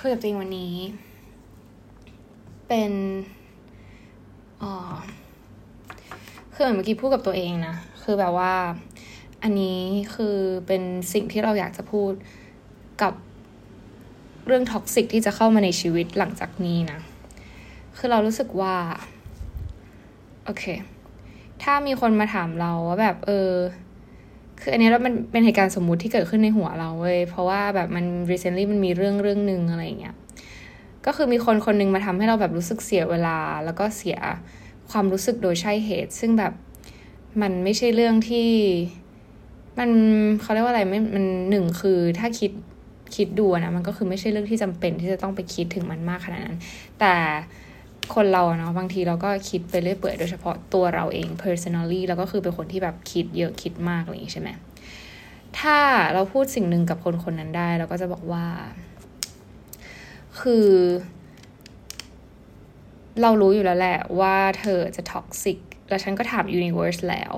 คุยกับตัวเองวันนี้ เป็นอ๋อคือเหมือนเมื่อกี้พูดกับตัวเองนะ คือแบบว่า อันนี้คือเป็นสิ่งที่เราอยากจะพูดกับเรื่อง toxic ที่จะเข้ามาในชีวิตหลังจากนี้นะ คือเรารู้สึกว่า โอเค ถ้ามีคนมาถามเราว่าแบบ เออ คืออันนี้แล้วมันเป็นเหตุการณ์สมมุติที่เกิดขึ้นในหัวเราเว้ยเพราะว่าแบบมัน recently มันมีเรื่องเรื่องหนึ่งอะไรเงี้ยก็คือมีคนคนนึงมาทำให้เราแบบรู้สึกเสียเวลา แล้วก็เสียความรู้สึกโดยใช่เหตุ ซึ่งแบบมันไม่ใช่เรื่องที่มันเขาเรียกว่าอะไรไม่มันหนึ่งคือถ้าคิดคิดดูนะมันก็คือไม่ใช่เรื่องที่จำเป็นที่จะต้องไปคิดถึงมันมากขนาดนั้น แต่ คนเราเนาะบางทีเราก็คิดไปเรื่อยเปื่อยโดยเฉพาะตัวเราเอง personally แล้วก็คือเป็นคนที่แบบคิดเยอะคิดมากอะไรอย่างนี้ใช่ไหมถ้าเราพูดสิ่งหนึ่งกับคนคนนั้นได้ เราก็จะบอกว่า คือ เรารู้อยู่แล้วแหละว่าเธอจะท็อกซิกแล้วฉันก็ถาม universe แล้ว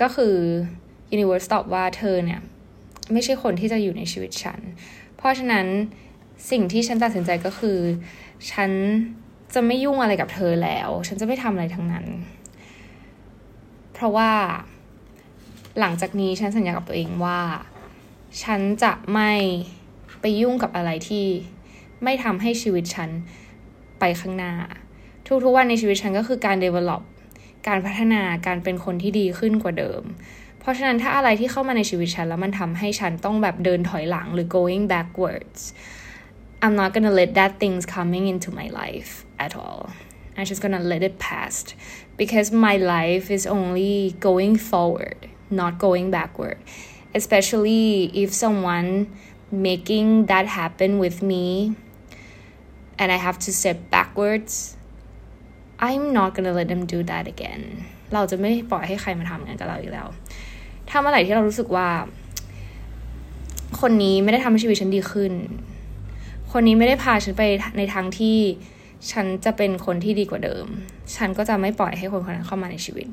ก็คือ universe ตอบว่าเธอเนี่ย ไม่ใช่คนที่จะอยู่ในชีวิตฉัน เพราะฉะนั้นสิ่งที่ฉันตัดสินใจก็คือ ฉัน จะไม่ยุ่งอะไรกับเธอแล้ว ฉันจะไม่ทำอะไรทั้งนั้น เพราะว่า หลังจากนี้ฉันสัญญากับตัวเองว่า ฉันจะไม่ไปยุ่งกับอะไรที่ไม่ทำให้ชีวิตฉันไปข้างหน้า ทุกๆวันในชีวิตฉันก็คือการ develop การพัฒนาการเป็นคนที่ดีขึ้นกว่าเดิม เพราะฉะนั้นถ้าอะไรที่เข้ามาในชีวิตฉัน แล้วมันทำให้ฉันต้องแบบเดินถอยหลังหรือ going backwards I'm not gonna let that things coming into my life at all I'm just gonna let it past because my life is only going forward not going backward especially if someone making that happen with me and I have to step backwards I'm not gonna let them do that again เราจะไม่ปล่อยให้ใครมาทำงานกับเราอีกแล้ว ถ้าเมื่อไหร่ที่เรารู้สึกว่า คนนี้ไม่ได้ทำให้ชีวิตฉันดีขึ้น คนนี้ไม่ได้พาฉันไปในทางที่ ฉันจะเป็นคนที่ดีกว่าเดิม ฉันก็จะไม่ปล่อยให้คนคนนั้นเข้ามาในชีวิต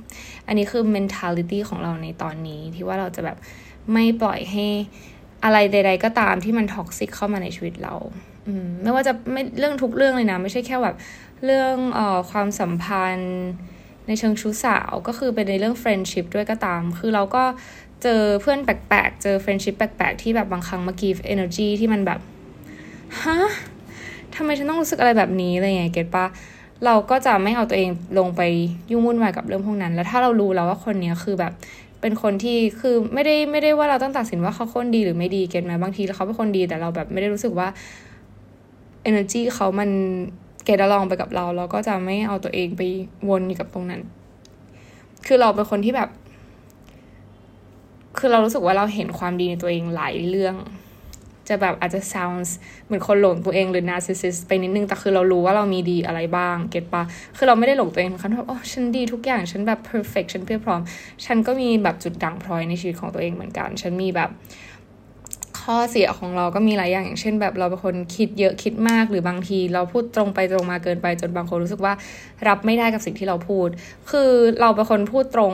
อันนี้คือ mentality ของเราในตอนนี้ที่ว่าเราจะแบบไม่ปล่อยให้อะไรใด ๆ ก็ตามที่มัน toxic เข้ามาในชีวิตเราอืมไม่ว่าจะไม่เรื่องทุกเรื่องเลยนะ ไม่ใช่แค่แบบเรื่องเอ่อความสัมพันธ์ ในเชิงชู้สาวก็คือเป็นในเรื่อง friendship ด้วยก็ตาม คือเราก็เจอเพื่อนแปลกๆ เจอ friendship แปลกๆ ที่แบบบางครั้งมา give energy ที่มันแบบฮะ ทำไมฉันต้องรู้สึกอะไรแบบนี้อะไรเงี้ยเก็ตปะเราก็จะไม่เอาตัวเองลงไปยุ่งวุ่นวายกับเรื่องพวกนั้น แล้วถ้าเรารู้แล้วว่าคนนี้คือแบบเป็นคนที่คือไม่ได้ไม่ได้ว่าเราต้องตัดสินว่าเขาคนดีหรือไม่ดีเก็ตไหมบางทีเขาเป็นคนดีแต่เราแบบไม่ได้รู้สึกว่า energy เขามันเกตลองไปกับเรา เราก็จะไม่เอาตัวเองไปวนอยู่กับตรงนั้น คือเราเป็นคนที่แบบ คือเรารู้สึกว่าเราเห็นความดีในตัวเองหลายเรื่อง จะแบบอาจจะ sounds เหมือนคนหลงตัวเองหรือ narcissist ไปนิดนึง แต่คือเรารู้ว่าเรามีดีอะไรบ้าง เก็ตปะคือเราไม่ได้หลงตัวเองคันว่าโอ้ฉันดีทุกอย่าง ฉันแบบ perfect ฉันเพียบพร้อม ฉันก็มีแบบจุดด่างพร้อยในชีวิตของตัวเองเหมือนกัน ฉันมีแบบข้อเสียของเราก็มีหลายอย่างอย่างเช่น แบบเราเป็นคนคิดเยอะคิดมากหรือบางที เราพูดตรงไปตรงมาเกินไปจนบางคนรู้สึกว่ารับไม่ได้กับสิ่งที่เราพูด คือเราเป็นคนพูดตรง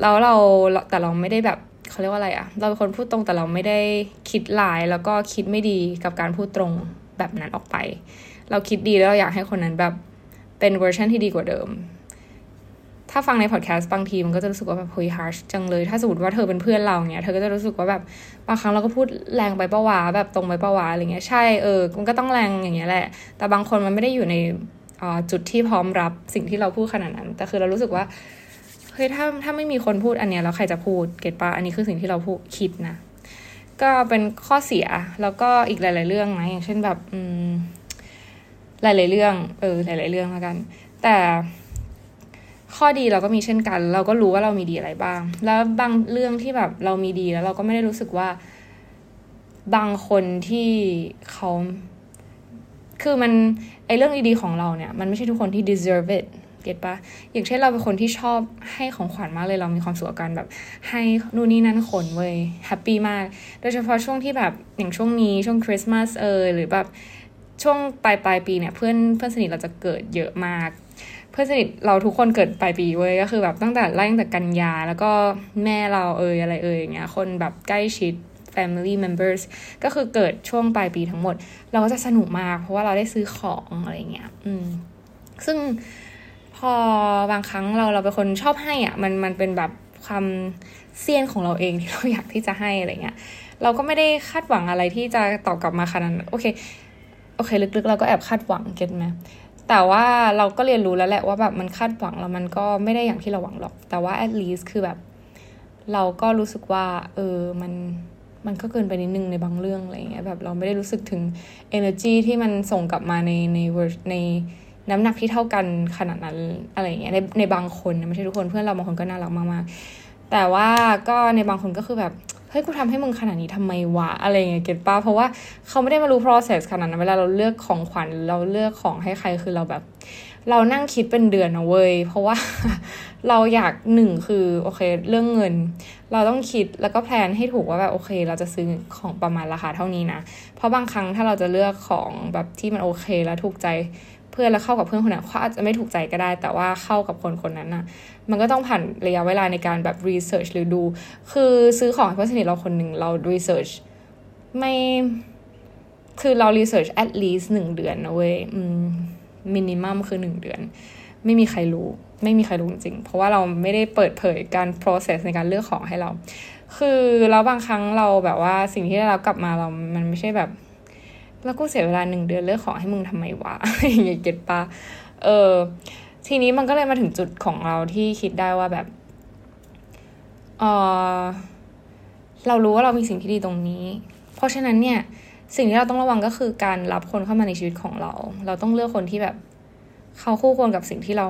แล้วเราแต่เราไม่ได้แบบ เขาเรียกว่าอะไรอะเราเป็นคนพูดตรงแต่เราไม่ได้คิดร้ายแล้วก็คิดไม่ดีกับการพูดตรงแบบนั้นออกไป เราคิดดีแล้วเราอยากให้คนนั้นแบบเป็นเวอร์ชันที่ดีกว่าเดิม ถ้าฟังในพอดแคสต์บางทีมันก็จะรู้สึกว่าแบบเฮ้ย harsh จังเลย ถ้าสมมติว่าเธอเป็นเพื่อนเราเนี้ยเธอก็จะรู้สึกว่าแบบบางครั้งเราก็พูดแรงไปปะวะแบบตรงไปปะวะอะไรเงี้ยใช่เออมันก็ต้องแรงอย่างเงี้ยแหละ แต่บางคนมันไม่ได้อยู่ในจุดที่พร้อมรับสิ่งที่เราพูดขนาดนั้น แต่คือเรารู้สึกว่า เฮ้ยถ้าถ้าไม่มีคนพูดอันเนี้ยแล้วใครจะพูดเก็ตปะอันนี้คือสิ่งที่เราพูดคิดนะ ก็เป็นข้อเสียแล้วก็อีกหลาย ๆ เรื่องนะอย่างเช่นแบบอืมหลาย ๆ เรื่อง เออ หลาย ๆ เรื่องแล้วกัน แต่ข้อดีเราก็มีเช่นกัน เราก็รู้ว่าเรามีดีอะไรบ้าง แล้วบางเรื่องที่แบบเรามีดีแล้วเราก็ไม่ได้รู้สึกว่า บางคนที่เขาคือมันไอเรื่องดีๆของเราเนี่ย มันไม่ใช่ทุกคนที่ deserve it ก็ตปะอย่างเช่นเราเป็นคนที่ชอบให้ของขวัญมากเลยเรามีความสุขกับการแบบ ให้นู่นนี่นั่นขนเว้ยแฮปปี้มาก โดยเฉพาะช่วงที่แบบอย่างช่วงนี้ช่วงคริสต์มาสเออหรือแบบช่วงปลายปลายปีเนี่ยเพื่อนเพื่อนสนิทเราจะเกิดเยอะมาก เพื่อนสนิทเราทุกคนเกิดปลายปีเว้ยก็คือแบบตั้งแต่ไล่ตั้งแต่กันยา แล้วก็แม่เราเอยอะไรเอยอย่างเงี้ยคนแบบใกล้ชิด family members ก็คือเกิดช่วงปลายปีทั้งหมด เราก็จะสนุกมาก เพราะว่าเราได้ซื้อของอะไรเงี้ย อืม ซึ่ง พอบางครั้งเราเราเป็นคนชอบให้อะมันมันเป็นแบบความเซียนของเราเองที่เราอยากที่จะให้อะไรเงี้ยเราก็ไม่ได้คาดหวังอะไรที่จะตอบกลับมาขนาดนั้นโอเคโอเค ลึกๆ เราก็แอบคาดหวังเก็ตไหมแต่ว่าเราก็เรียนรู้แล้วแหละว่าแบบมันคาดหวังแล้วมันก็ไม่ได้อย่างที่เราหวังหรอก แต่ว่า at least คือแบบ เราก็รู้สึกว่า เออมันมันก็เกินไปนิดนึงในบางเรื่องอะไรเงี้ยแบบเราไม่ได้รู้สึกถึง energy ที่มันส่งกลับมาในในใน น้ำหนักที่เท่ากันขนาดนั้นอะไรเงี้ยในในบางคนไม่ใช่ทุกคนเพื่อนเราบางคนก็น่ารักมากๆ แต่ว่าก็ในบางคนก็คือแบบเฮ้ยกูทำให้มึงขนาดนี้ทำไมวะอะไรเงี้ยเก็ตป้าเพราะว่าเขาไม่ได้มารู้ process ขนาดนั้นเวลาเราเลือกของขวัญเราเลือกของให้ใครคือเราแบบ เรานั่งคิดเป็นเดือนนะเว้ยเพราะว่าเราอยากหนึ่งคือโอเคเรื่องเงิน เราต้องคิดแล้วก็ plan ให้ถูกว่าแบบโอเค เราจะซื้อของประมาณราคาเท่านี้นะเพราะบางครั้งถ้าเราจะเลือกของแบบที่มันโอเคแล้วถูกใจ เพื่อนแล้วเข้ากับเพื่อนคนนั้นเขาอาจจะไม่ถูกใจก็ได้ แต่ว่าเข้ากับคนคนนั้นน่ะมันก็ต้องผ่านระยะเวลาในการแบบ research หรือดู คือซื้อของเพื่อนสนิทเราคนหนึ่งเรา research ไม่คือเรา research at least หนึ่งเดือนนะเว้ยมินิมัมคือหนึ่งเดือน ไม่มีใครรู้ ไม่มีใครรู้จริง เพราะว่าเราไม่ได้เปิดเผยการ process ในการเลือกของให้เรา คือแล้วบางครั้งเราแบบว่าสิ่งที่ได้รับกลับมาเรา มันไม่ใช่แบบ แล้วกูเสียเวลาหนึ่งเดือนเลือกของให้มึงทำไมวะอย่าเก็ตปะเออ ทีนี้มันก็เลยมาถึงจุดของเราที่คิดได้ว่าแบบเออเรารู้ว่าเรามีสิ่งที่ดีตรงนี้ เพราะฉะนั้นเนี่ย สิ่งที่เราต้องระวังก็คือการรับคนเข้ามาในชีวิตของเรา เราต้องเลือกคนที่แบบ เขาคู่ควรกับสิ่งที่เรา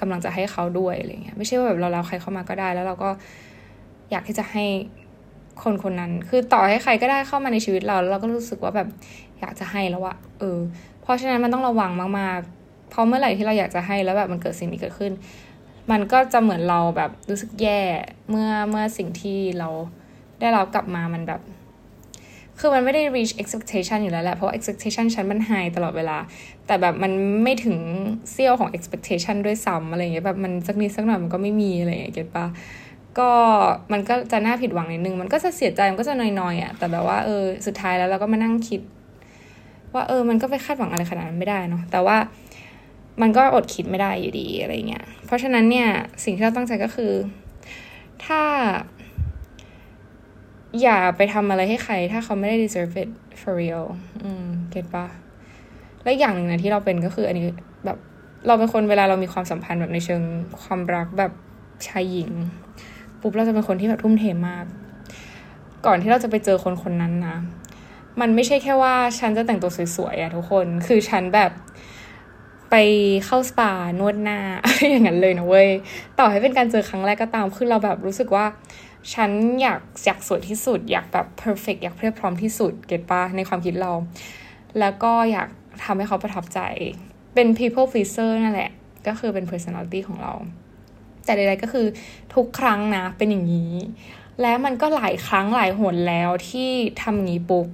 กำลังจะให้เขาด้วยอะไรเงี้ย ไม่ใช่ว่าแบบเราเราใครเข้ามาก็ได้ แล้วเราก็อยากที่จะให้ คนคนนั้น คือต่อให้ใครก็ได้เข้ามาในชีวิตเราแล้วเราก็รู้สึกว่าแบบอยากจะให้แล้วอะเออ เพราะฉะนั้นมันต้องระวังมากเพราะเมื่อไหร่ที่เราอยากจะให้แล้วแบบมันเกิดสิ่งนี้เกิดขึ้น มันก็จะเหมือนเราแบบรู้สึกแย่เมื่อเมื่อสิ่งที่เราได้รับกลับมามันแบบ คือมันไม่ได้ reach expectation อยู่แล้วแหละ เพราะ expectation ฉันมัน high ตลอดเวลา แต่แบบมันไม่ถึงเซี่ยวของ expectation ด้วยซ้ำอะไรเงี้ยแบบมันสักนิดสักหน่อยมันก็ไม่มีอะไรเงี้ยเก็ตปะ ก็มันก็จะน่าผิดหวังนิดนึง มันก็จะเสียใจ มันก็จะน้อยๆอะ แต่แบบว่าเออสุดท้ายแล้วเราก็มานั่งคิด ว่าเออ มันก็ไปคาดหวังอะไรขนาดนั้นไม่ได้เนาะ แต่ว่ามันก็อดคิดไม่ได้อยู่ดีอะไรเงี้ย เพราะฉะนั้นเนี่ยสิ่งที่เราตั้งใจก็คือ ถ้า อย่าไปทำอะไรให้ใคร ถ้าเขาไม่ได้ deserve it for real อืม เก็ตปะและอย่างหนึ่งนะที่เราเป็นก็คือ อันนี้แบบเราเป็นคนเวลาเรามีความสัมพันธ์แบบในเชิงความรักแบบชายหญิง ปุ๊บเราจะเป็นคนที่แบบทุ่มเทมาก ก่อนที่เราจะไปเจอคนคนนั้นนะ มันไม่ใช่แค่ว่าฉันจะแต่งตัวสวยๆอะทุกคน คือฉันแบบไปเข้าสปานวดหน้าอย่างนั้นเลยนะเว้ย ต่อให้เป็นการเจอครั้งแรกก็ตาม คือเราแบบรู้สึกว่า ฉันอยากอยากสวยที่สุด อยากแบบ perfect อยากเพียบพร้อมที่สุด เก็ตปะในความคิดเรา แล้วก็อยากทำให้เขาประทับใจ เป็น people pleaser นั่นแหละ ก็คือเป็น personality ของเรา แต่ใดๆก็คือทุกครั้งนะเป็นอย่างนี้ แล้วมันก็หลายครั้งหลายหนแล้วที่ทำงี้ปุ๊บ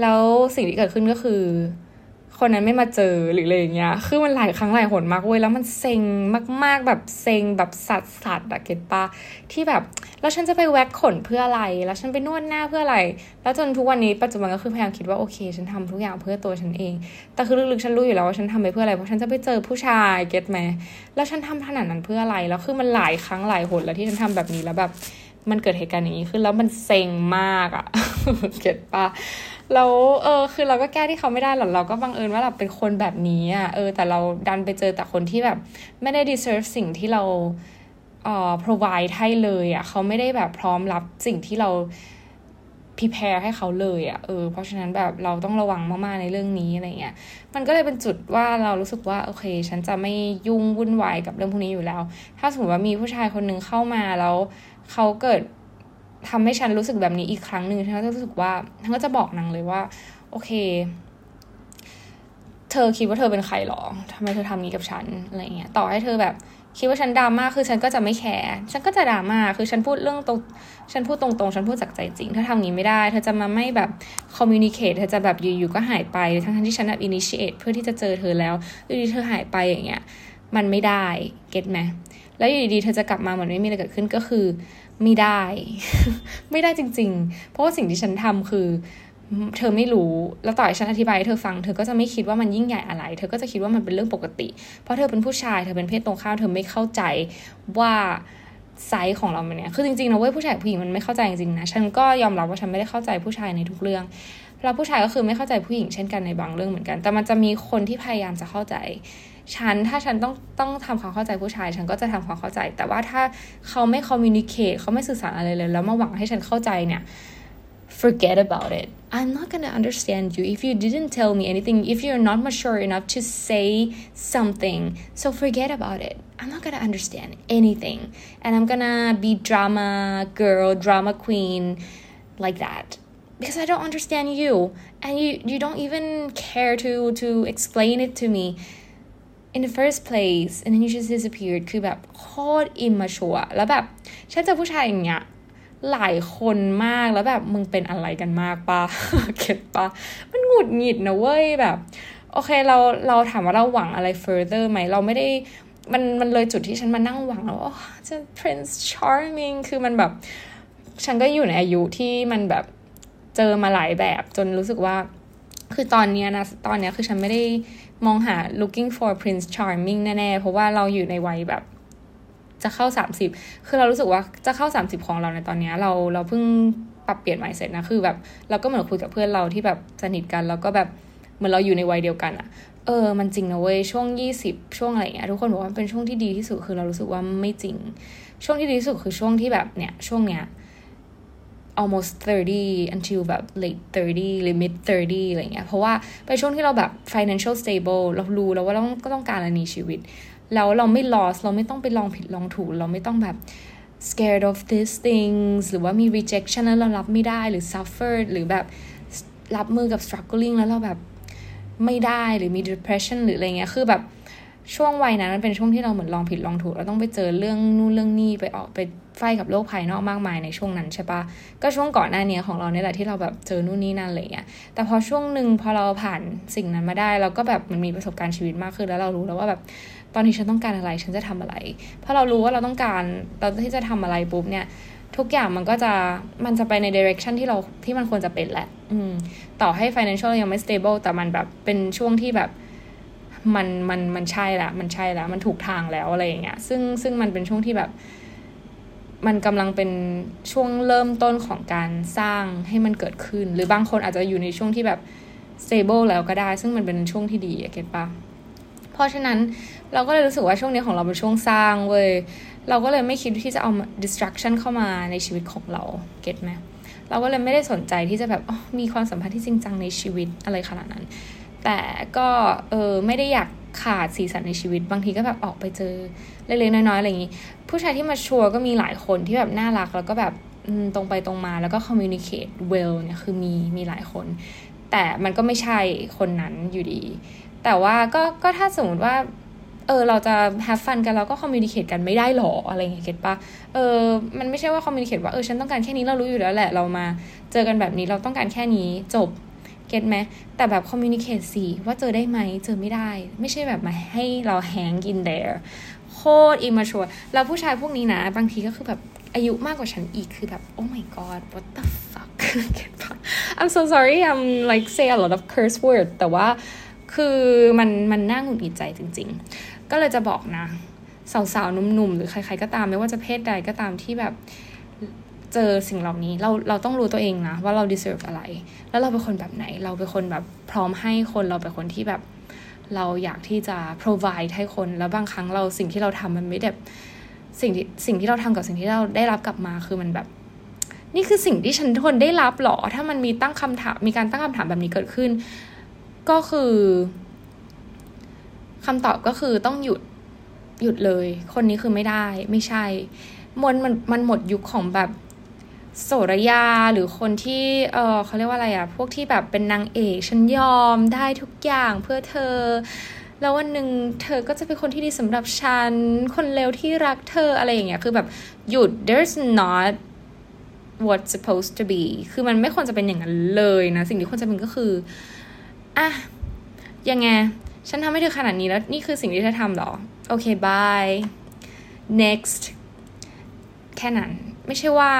แล้วสิ่งที่เกิดขึ้นก็คือ คนนั้นไม่มาเจอหรืออะไรอย่างเงี้ย คือมันหลายครั้งหลายหนมากเว้ย แล้วมันเซ็งมากๆ แบบเซ็งแบบสัตว์สัตว์อะเก็ตปะที่แบบ แล้วฉันจะไปแว็กขนเพื่ออะไร แล้วฉันไปนวดหน้าเพื่ออะไร แล้วจนทุกวันนี้ปัจจุบันก็คือพยายามคิดว่าโอเค ฉันทำทุกอย่างเพื่อตัวฉันเอง แต่คือลึกๆฉันรู้อยู่แล้วว่าฉันทำไปเพื่ออะไร เพราะฉันจะไปเจอผู้ชายเก็ตไหมแล้วฉันทำขนาดนั้นเพื่ออะไร แล้วคือมันหลายครั้งหลายหนแล้วที่ฉันทำแบบนี้แล้วแบบ มันเกิดเหตุการณ์อย่างนี้ขึ้นแล้วมันเซ็งมากอะเก็ตปะ แล้วเออคือเราก็แก้ที่เขาไม่ได้หรอกเราก็บังเอิญว่าเราเป็นคนแบบนี้อะเออแต่เราดันไปเจอแต่คนที่แบบไม่ได้ deserve สิ่งที่เราเอ่อ provide ให้เลยอะเขาไม่ได้แบบพร้อมรับสิ่งที่เรา prepare ให้เขาเลยอะเออเพราะฉะนั้นแบบเราต้องระวังมากๆในเรื่องนี้อะไรเงี้ยมันก็เลยเป็นจุดว่าเรารู้สึกว่าโอเค ฉันจะไม่ยุ่งวุ่นวายกับเรื่องพวกนี้อยู่แล้ว ถ้าสมมติว่ามีผู้ชายคนหนึ่งเข้ามาแล้วเขาเกิด ทำให้ฉันรู้สึกแบบนี้อีกครั้งหนึ่งฉันก็จะรู้สึกว่าฉันก็จะบอกนางเลยว่า โอเค เธอคิดว่าเธอเป็นใครหรอทำไมเธอทำนี้กับฉันอะไรเงี้ย ต่อให้เธอแบบ คิดว่าฉันดราม่าคือฉันก็จะไม่แคร์ฉันก็จะดราม่าคือฉันพูดเรื่องตรงฉันพูดตรงๆ ฉันพูดจากใจจริงเธอทำนี้ไม่ได้ เธอจะมาไม่แบบคอมมิวนิเคทเธอจะแบบอยู่ๆก็หายไปทั้งๆที่ฉันแบบอินิชิเอตเพื่อที่จะเจอเธอแล้วอยู่ดีเธอหายไปอย่างเงี้ย มันไม่ได้เก็ตไหม แล้วอยู่ดีๆเธอจะกลับมาเหมือนไม่มีอะไรเกิดขึ้นก็คือไม่ได้ ไม่ได้จริง ๆ เพราะว่าสิ่งที่ฉันทำคือ เธอไม่รู้แล้วต่อให้ฉันอธิบายให้เธอฟังเธอก็จะไม่คิดว่ามันยิ่งใหญ่อะไร เธอก็จะคิดว่ามันเป็นเรื่องปกติ เพราะเธอเป็นผู้ชายเธอเป็นเพศตรงข้ามเธอไม่เข้าใจว่าไซส์ของเราเนี่ย คือจริงๆนะเว้ยผู้ชายผู้หญิงมันไม่เข้าใจจริงๆนะ ฉันก็ยอมรับว่าฉันไม่ได้เข้าใจผู้ชายในทุกเรื่องแล้วผู้ชายก็คือไม่เข้าใจผู้หญิงเช่นกันในบางเรื่องเหมือนกัน แต่มันจะมีคนที่พยายามจะเข้าใจ ฉันถ้าฉันต้องต้องทำความเข้าใจผู้ชาย ฉันก็จะทำความเข้าใจ แต่ว่าถ้าเขาไม่คอมมิวนิเคชเขาไม่สื่อสารอะไรเลย แล้วมาหวังให้ฉันเข้าใจเนี่ย forget about it I'm not gonna understand you if you didn't tell me anything if you're not mature enough to say something so forget about it I'm not gonna understand anything and I'm gonna be drama girl drama queen like that because I don't understand you and you you don't even care to to explain it to me in the first place and then you just disappeared คือแบบโคตรอิมมาชัวแล้วแบบฉันเจอผู้ชายอย่างเงี้ยหลายคนมากแล้วแบบมึงเป็นอะไรกันมากปะเก็ตปะมันหงุดหงิดนะเว้ยแบบ โอเคเราเราถามว่าเราหวังอะไร further ไหมเราไม่ได้มันมันเลยจุดที่ฉันมานั่งหวังแล้วจะ Prince Charming คือมันแบบ ฉันก็อยู่ในอายุที่มันแบบเจอมาหลายแบบจนรู้สึกว่า คือตอนนี้นะตอนนี้คือฉันไม่ได้ มองหา looking for prince charming แน่ๆ เพราะว่าเราอยู่ในวัยแบบ จะเข้าสามสิบคือเรารู้สึกว่าจะเข้าสามสิบของเราในตอนนี้เราเราเพิ่งปรับเปลี่ยนใหม่เสร็จนะ คือแบบเราก็เหมือนคุยกับเพื่อนเราที่แบบสนิทกัน แล้วก็แบบเหมือนเราอยู่ในวัยเดียวกันอะเออ มันจริงนะเว้ย ช่วงยี่สิบช่วงอะไรเงี้ย ทุกคนบอกว่าเป็นช่วงที่ดีที่สุด คือเรารู้สึกว่าไม่จริง ช่วงที่ดีที่สุดคือช่วงที่แบบเนี่ย ช่วงเนี้ย almost 30 until แบบ late 30 หรือ mid 30 อะไรเงี้ย เพราะว่าเป็นช่วงที่เราแบบ financial stable เรารู้แล้วว่าเราก็ต้องการอะไรในชีวิต แล้วเราไม่ lost เราไม่ต้องไปลองผิดลองถูก เราไม่ต้องแบบ scared of these things หรือว่ามี rejection แล้วเรารับไม่ได้หรือ suffer หรือแบบรับมือกับ struggling แล้วเราแบบไม่ได้หรือมี depression หรืออะไรเงี้ย คือแบบ ช่วงวัยนั้นมันเป็นช่วงที่เราเหมือนลองผิดลองถูกเราต้องไปเจอเรื่องนู่นเรื่องนี้ไปออกไปไฟกับโลกภายนอกมากมายในช่วงนั้นใช่ปะก็ช่วงก่อนหน้านี้ของเราเนี่ยแหละที่เราแบบเจอนู่นนี่นั่นอะไรเงี้ยแต่พอช่วงหนึ่งพอเราผ่านสิ่งนั้นมาได้เราก็แบบมันมีประสบการณ์ชีวิตมากขึ้นแล้วเรารู้แล้วว่าแบบตอนนี้ฉันต้องการอะไรฉันจะทำอะไรเพราะเรารู้ว่าเราต้องการตอนที่จะทำอะไรปุ๊บเนี่ยทุกอย่างมันก็จะมันจะไปในเดเรคชันที่เราที่มันควรจะเป็นแหละ อืม ต่อให้ financial ยังไม่ stable แต่มันแบบเป็นช่วงที่แบบ มันมันมันใช่แล้วมันใช่แล้วมันถูกทางแล้วอะไรอย่างเงี้ยซึ่งซึ่งมันเป็นช่วงที่แบบ มันกำลังเป็นช่วงเริ่มต้นของการสร้างให้มันเกิดขึ้น หรือบางคนอาจจะอยู่ในช่วงที่แบบ stable แล้วก็ได้ ซึ่งมันเป็นช่วงที่ดีอะเก็ตปะเพราะฉะนั้นเราก็เลยรู้สึกว่าช่วงนี้ของเราเป็นช่วงสร้างเว้ยเราก็เลยไม่คิดที่จะเอา distraction เข้ามาในชีวิตของเราเก็ตไหมเราก็เลยไม่ได้สนใจที่จะแบบมีความสัมพันธ์ที่จริงจังในชีวิตอะไรขนาดนั้น แต่ก็เออไม่ได้อยากขาดสีสันในชีวิต บางทีก็แบบออกไปเจอเล็กๆน้อยๆอะไรอย่างนี้ ผู้ชายที่มาชัวร์ก็มีหลายคนที่แบบน่ารักแล้วก็แบบตรงไปตรงมาแล้วก็ communicate well เนี่ยคือมีมีหลายคน แต่มันก็ไม่ใช่คนนั้นอยู่ดี แต่ว่าก็ก็ถ้าสมมติว่าเออเราจะ have fun กันเราก็ communicate กันไม่ได้หรออะไรเงี้ยเก็ตปะเออมันไม่ใช่ว่า communicate ว่าเออฉันต้องการแค่นี้เรารู้อยู่แล้วแหละเรามา เจอกันแบบนี้เราต้องการแค่นี้จบ เก็ตไหมแต่แบบคอมมิวนิเคชสิว่าเจอได้ไหมเจอไม่ได้ ไม่ใช่แบบมาให้เราแฮงกินเดร์โคตรอิมมาชัวแล้วผู้ชายพวกนี้นะ บางทีก็คือแบบอายุมากกว่าฉันอีกคือแบบ oh my god what the fuck I'm so sorry I'm like say a lot of curse word แต่ว่าคือมันมันน่าหงุดหงิดใจจริง ๆ ก็เลยจะบอกนะ สาวๆหนุ่มๆ หรือใคร ๆ ก็ตามไม่ว่าจะเพศใดก็ตามที่แบบ เจอสิ่งเหล่านี้เราเราต้องรู้ตัวเองนะว่าเรา deserve อะไร แล้วเราเป็นคนแบบไหน เราเป็นคนแบบพร้อมให้คนเราเป็นคนที่แบบ เราอยากที่จะ provide ให้คนแล้วบางครั้งเราสิ่งที่เราทำมันไม่แบบสิ่งที่สิ่งที่เราทำกับสิ่งที่เราได้รับกลับมาคือมันแบบ นี่คือสิ่งที่ฉันทนได้รับหรอ ถ้ามันมีตั้งคำถามมีการตั้งคำถามแบบนี้เกิดขึ้น ก็คือคำตอบก็คือต้องหยุดหยุดเลย คนนี้คือไม่ได้ ไม่ใช่มันมันมันหมดยุคของแบบ โสรยาหรือคนที่เออเขาเรียกว่าอะไรอะพวกที่แบบเป็นนางเอกฉันยอมได้ทุกอย่างเพื่อเธอ แล้ววันหนึ่งเธอก็จะเป็นคนที่ดีสำหรับฉัน คนเลวที่รักเธออะไรอย่างเงี้ยคือแบบหยุด there's not what supposed to be คือมันไม่ควรจะเป็นอย่างนั้นเลยนะ สิ่งที่ควรจะเป็นก็คืออะยังไง ฉันทำให้เธอขนาดนี้แล้วนี่คือสิ่งที่เธอทำหรอ โอเค bye next แค่นั้น ไม่ใช่ว่า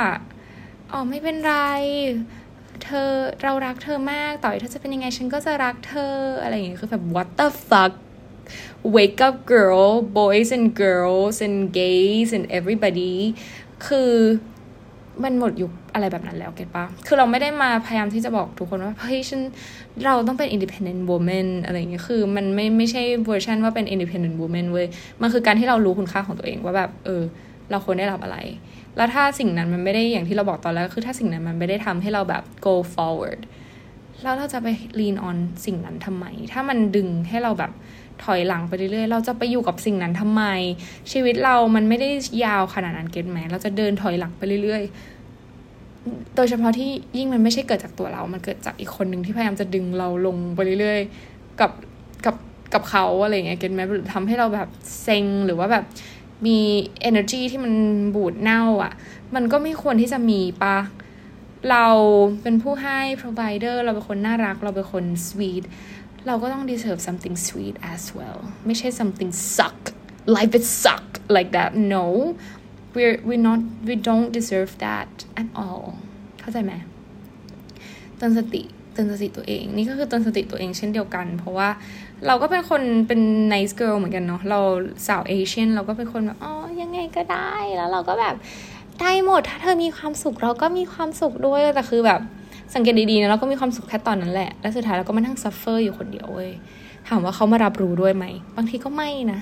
อ๋อไม่เป็นไร เธอเรารักเธอมากต่อยเธอจะเป็นยังไงฉันก็จะรักเธออะไรอย่างเงี้ยคือแบบ what the fuck wake up girl boys and girls and gays and everybody คือมันหมดยุคอะไรแบบนั้นแล้วเก็ตปะคือเราไม่ได้มาพยายามที่จะบอกทุกคนว่า เฮ้ยฉันเราต้องเป็น independent woman อะไรอย่างเงี้ย คือมันไม่ไม่ใช่เวอร์ชันว่าเป็น independent woman เว้ย มันคือการที่เรารู้คุณค่าของตัวเองว่าแบบ เออ เราควรได้รับอะไร แล้วถ้าสิ่งนั้นมันไม่ได้อย่างที่เราบอกตอนแรกคือถ้าสิ่งนั้นมันไม่ได้ทำให้เราแบบ go forward แล้วเราจะไป lean on สิ่งนั้นทำไม ถ้ามันดึงให้เราแบบถอยหลังไปเรื่อยๆ เราจะไปอยู่กับสิ่งนั้นทำไม ชีวิตเรามันไม่ได้ยาวขนาดนั้นเก็ตไหมเราจะเดินถอยหลังไปเรื่อยๆ โดยเฉพาะที่ยิ่งมันไม่ใช่เกิดจากตัวเรา มันเกิดจากอีกคนหนึ่งที่พยายามจะดึงเราลงไปเรื่อยๆ กับกับกับเขาอะไรเงี้ยเก็ตไหมทำให้เราแบบเซ็งหรือว่าแบบ มี energy ที่มันบูดเน่าอะ มันก็ไม่ควรที่จะมีปะ เราเป็นผู้ให้ provider เราเป็นคนน่ารัก เราเป็นคน sweet เราก็ต้อง deserve something sweet as well ไม่ใช่ something suck life is suck like that no we're we not we don't deserve that at all เข้าใจไหมเตือนสติเตือนสติตัวเอง นี่ก็คือเตือนสติตัวเองเช่นเดียวกัน เพราะว่า เราก็เป็นคนเป็น nice girl เหมือนกันเนาะเราสาวเอเชียนเราก็เป็นคนแบบอ๋อยังไงก็ได้แล้วเราก็แบบได้หมดถ้าเธอมีความสุขเราก็มีความสุขด้วยแต่คือแบบสังเกตดีๆนะเราก็มีความสุขแค่ตอนนั้นแหละ แล้วสุดท้ายเราก็มานั่ง suffer อยู่คนเดียวเว้ยถามว่าเขามารับรู้ด้วยไหม บางทีก็ไม่นะ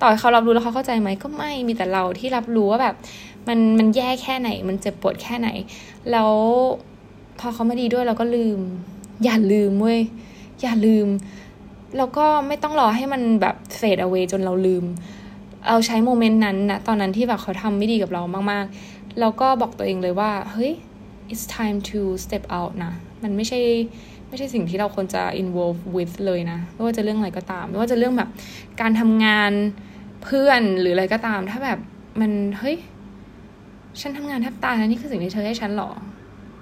ต่อให้เขารับรู้แล้วเขาเข้าใจไหมก็ไม่ มีแต่เราที่รับรู้ว่าแบบ มันมันแย่แค่ไหน มันเจ็บปวดแค่ไหน แล้วพอเขามาดีด้วยเราก็ลืม อย่าลืมเว้ย อย่าลืม แล้วก็ไม่ต้องรอให้มันแบบ fade เอาไว้จนเราลืม เอาใช้ moment นั้นนะตอนนั้นที่แบบเขาทำไม่ดีกับเรามากๆ แล้วก็บอกตัวเองเลยว่า เฮ้ย it's time to step out นะ มันไม่ใช่ไม่ใช่สิ่งที่เราควรจะ involve with เลยนะ ไม่ว่าจะเรื่องอะไรก็ตาม ไม่ว่าจะเรื่องแบบการทำงานเพื่อนหรืออะไรก็ตาม ถ้าแบบมัน เฮ้ย ฉันทำงานแทบตายแล้วนี่คือสิ่งที่เธอให้ฉันหรอ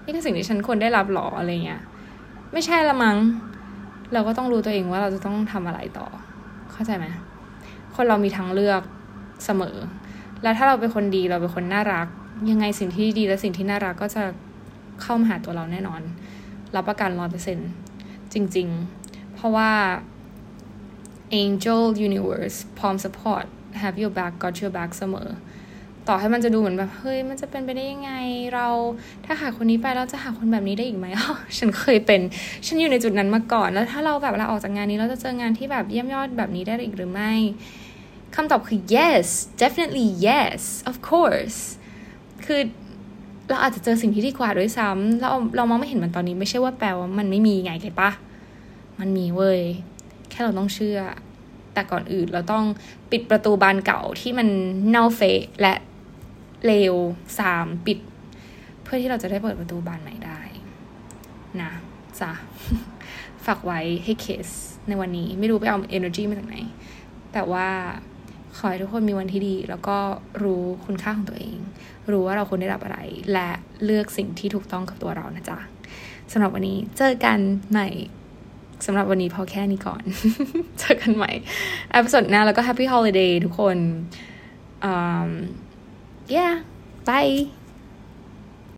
นี่คือสิ่งที่ฉันควรได้รับหรออะไรเงี้ย ไม่ใช่ละมัง้ง เราก็ต้องรู้ตัวเองว่าเราจะต้องทำอะไรต่อ เข้าใจไหมคนเรามีทางเลือกเสมอ แล้วถ้าเราเป็นคนดีเราเป็นคนน่ารัก ยังไงสิ่งที่ดีและสิ่งที่น่ารักก็จะเข้ามาหาตัวเราแน่นอน รับประกันร้อยเปอร์เซ็นจริง ๆ เพราะว่า Angel Universe พร้อม support have your back got your back เสมอ ต่อให้มันจะดูเหมือนแบบเฮ้ยมันจะเป็นไปได้ยังไงเราถ้าหาคนนี้ไปเราจะหาคนแบบนี้ได้อีกไหมอ๋อฉันเคยเป็นฉันอยู่ในจุดนั้นมาก่อน แล้วถ้าเราแบบเราออกจากงานนี้เราจะเจองานที่แบบเยี่ยมยอดแบบนี้ได้อีกหรือไม่คำตอบคือ yes definitely yes of course คือเราอาจจะเจอสิ่งที่ดีกว่าด้วยซ้ำเราเรามองไม่เห็นมันตอนนี้ไม่ใช่ว่าแปลว่ามันไม่มีไงเก็ตปะมันมีเว้ย แค่เราต้องเชื่อ แต่ก่อนอื่นเราต้องปิดประตูบานเก่าที่มันเน่าเฟะและ เลวสามปิด เพื่อที่เราจะได้เปิดประตูบานใหม่ได้ นะจ้ะฝากไว้ให้เคสในวันนี้ไม่รู้ไปเอา energy มาจากไหน แต่ว่าขอให้ทุกคนมีวันที่ดี แล้วก็รู้คุณค่าของตัวเอง รู้ว่าเราควรได้รับอะไร และเลือกสิ่งที่ถูกต้องกับตัวเรานะจ๊ะสำหรับวันนี้เจอกันใหม่สำหรับวันนี้พอแค่นี้ก่อน เจอกันใหม่อพิสดหน้าแล้วก็ Happy Holiday ทุกคน um, yeah. Bye